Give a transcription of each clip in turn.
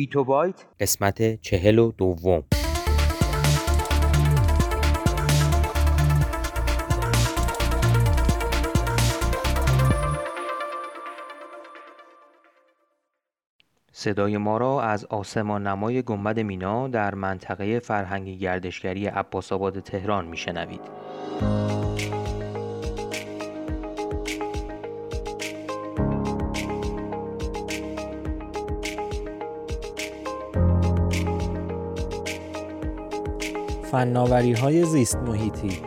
بیتو بایت قسمت چهل و دوم صدای ما را از آسمان نمای گنبد مینا در منطقه فرهنگی گردشگری عباس آباد تهران میشنوید. فناوری های زیست محیطی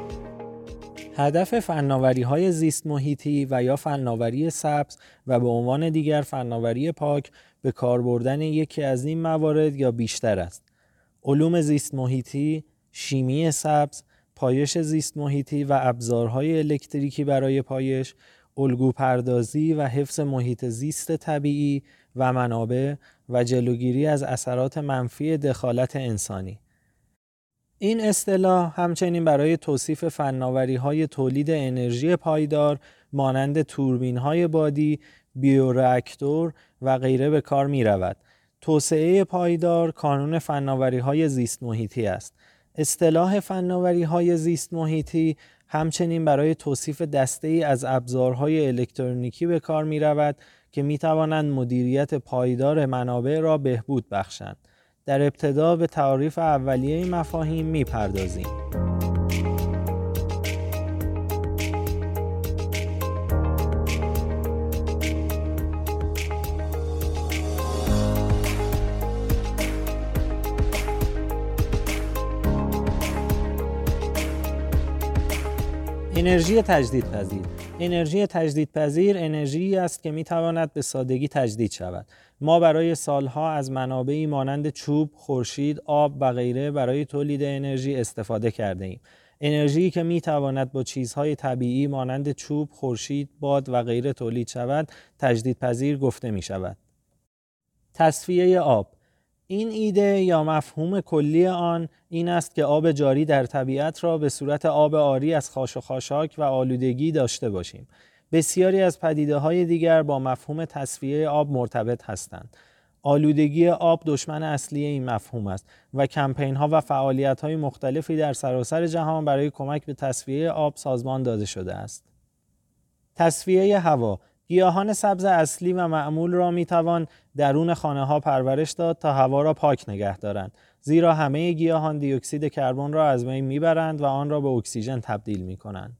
هدف فناوری های زیست محیطی و یا فناوری سبز و به عنوان دیگر فناوری پاک به کار بردن یکی از این موارد یا بیشتر است. علوم زیست محیطی، شیمی سبز، پایش زیست محیطی و ابزارهای الکتریکی برای پایش، الگو پردازی و حفظ محیط زیست طبیعی و منابع و جلوگیری از اثرات منفی دخالت انسانی. این اصطلاح همچنین برای توصیف فناوری های تولید انرژی پایدار مانند توربین های بادی، بیورکتور و غیره به کار می رود. توسعه پایدار کانون فناوری های زیست محیطی است. اصطلاح فناوری های زیست محیطی همچنین برای توصیف دسته ای از ابزارهای الکترونیکی به کار می رود که می توانند مدیریت پایدار منابع را بهبود بخشند. در ابتدا به تعریف اولیه این مفاهیم می‌پردازیم. انرژی تجدیدپذیر انرژی تجدیدپذیر انرژی است که می تواند به سادگی تجدید شود ما برای سالها از منابعی مانند چوب، خورشید، آب و غیره برای تولید انرژی استفاده کرده ایم. انرژی که می تواند با چیزهای طبیعی مانند چوب، خورشید، باد و غیره تولید شود، تجدیدپذیر گفته می شود. تصفیه آب این ایده یا مفهوم کلی آن این است که آب جاری در طبیعت را به صورت آب آری از خاش و خاشاک و آلودگی داشته باشیم. بسیاری از پدیده های دیگر با مفهوم تصفیه آب مرتبط هستند. آلودگی آب دشمن اصلی این مفهوم است و کمپین ها و فعالیت های مختلفی در سراسر جهان برای کمک به تصفیه آب سازمان داده شده است. تصفیه هوا گیاهان سبز اصلی و معمول را می توان درون خانه ها پرورش داد تا هوا را پاک نگه دارند. زیرا همه گیاهان دی اکسید کربن را از بین می‌برند و آن را به اکسیژن تبدیل می کنند.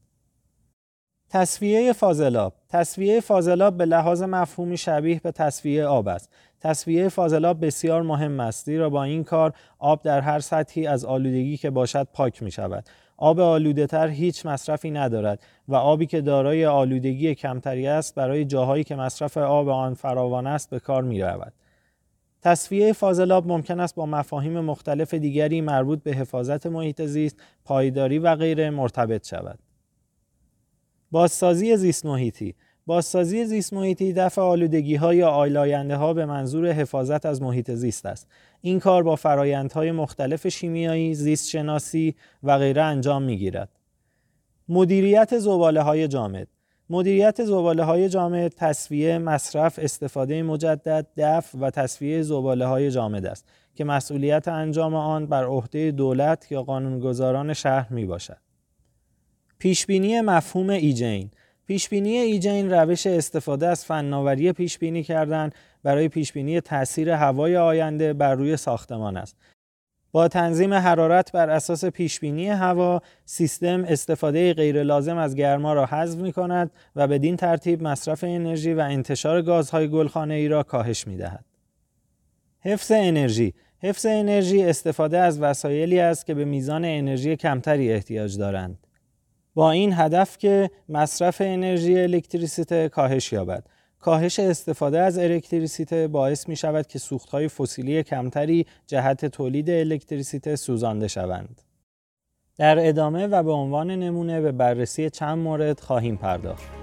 تصفیه فاضلاب. تصفیه فاضلاب به لحاظ مفهومی شبیه به تصفیه آب است. تصفیه فاضلاب بسیار مهم است زیرا با این کار آب در هر سطحی از آلودگی که باشد پاک می شود آب آلوده تر هیچ مصرفی ندارد و آبی که دارای آلودگی کمتری است برای جاهایی که مصرف آب آن فراوان است به کار می رود. تصفیه فاضلاب ممکن است با مفاهیم مختلف دیگری مربوط به حفاظت محیط زیست، پایداری و غیره مرتبط شود. بازسازی زیست محیطی بازسازی زیست محیطی دفع آلودگی ها یا آلاینده ها به منظور حفاظت از محیط زیست است. این کار با فرایندهای مختلف شیمیایی، زیست شناسی و غیره انجام می گیرد. مدیریت زباله های جامد مدیریت زباله های جامد تصفیه، مصرف، استفاده مجدد، دفع و تصفیه زباله های جامد است که مسئولیت انجام آن بر عهده دولت یا قانونگذاران شهر می باشد. پیشبینی مفهوم ایجین پیشبینی ایجین روش استفاده از فناوری پیشبینی کردن برای پیشبینی تاثیر هوای آینده بر روی ساختمان است. با تنظیم حرارت بر اساس پیشبینی هوا، سیستم استفاده غیر لازم از گرما را حذف می کند و بدین ترتیب مصرف انرژی و انتشار گازهای گلخانه ای را کاهش می دهد. حفظ انرژی حفظ انرژی استفاده از وسایلی است که به میزان انرژی کمتری احتیاج دارند. با این هدف که مصرف انرژی الکتریسیته کاهش یابد کاهش استفاده از الکتریسیته باعث می شود که سوختهای فسیلی کمتری جهت تولید الکتریسیته سوزانده شوند. در ادامه و به عنوان نمونه به بررسی چند مورد خواهیم پرداخت.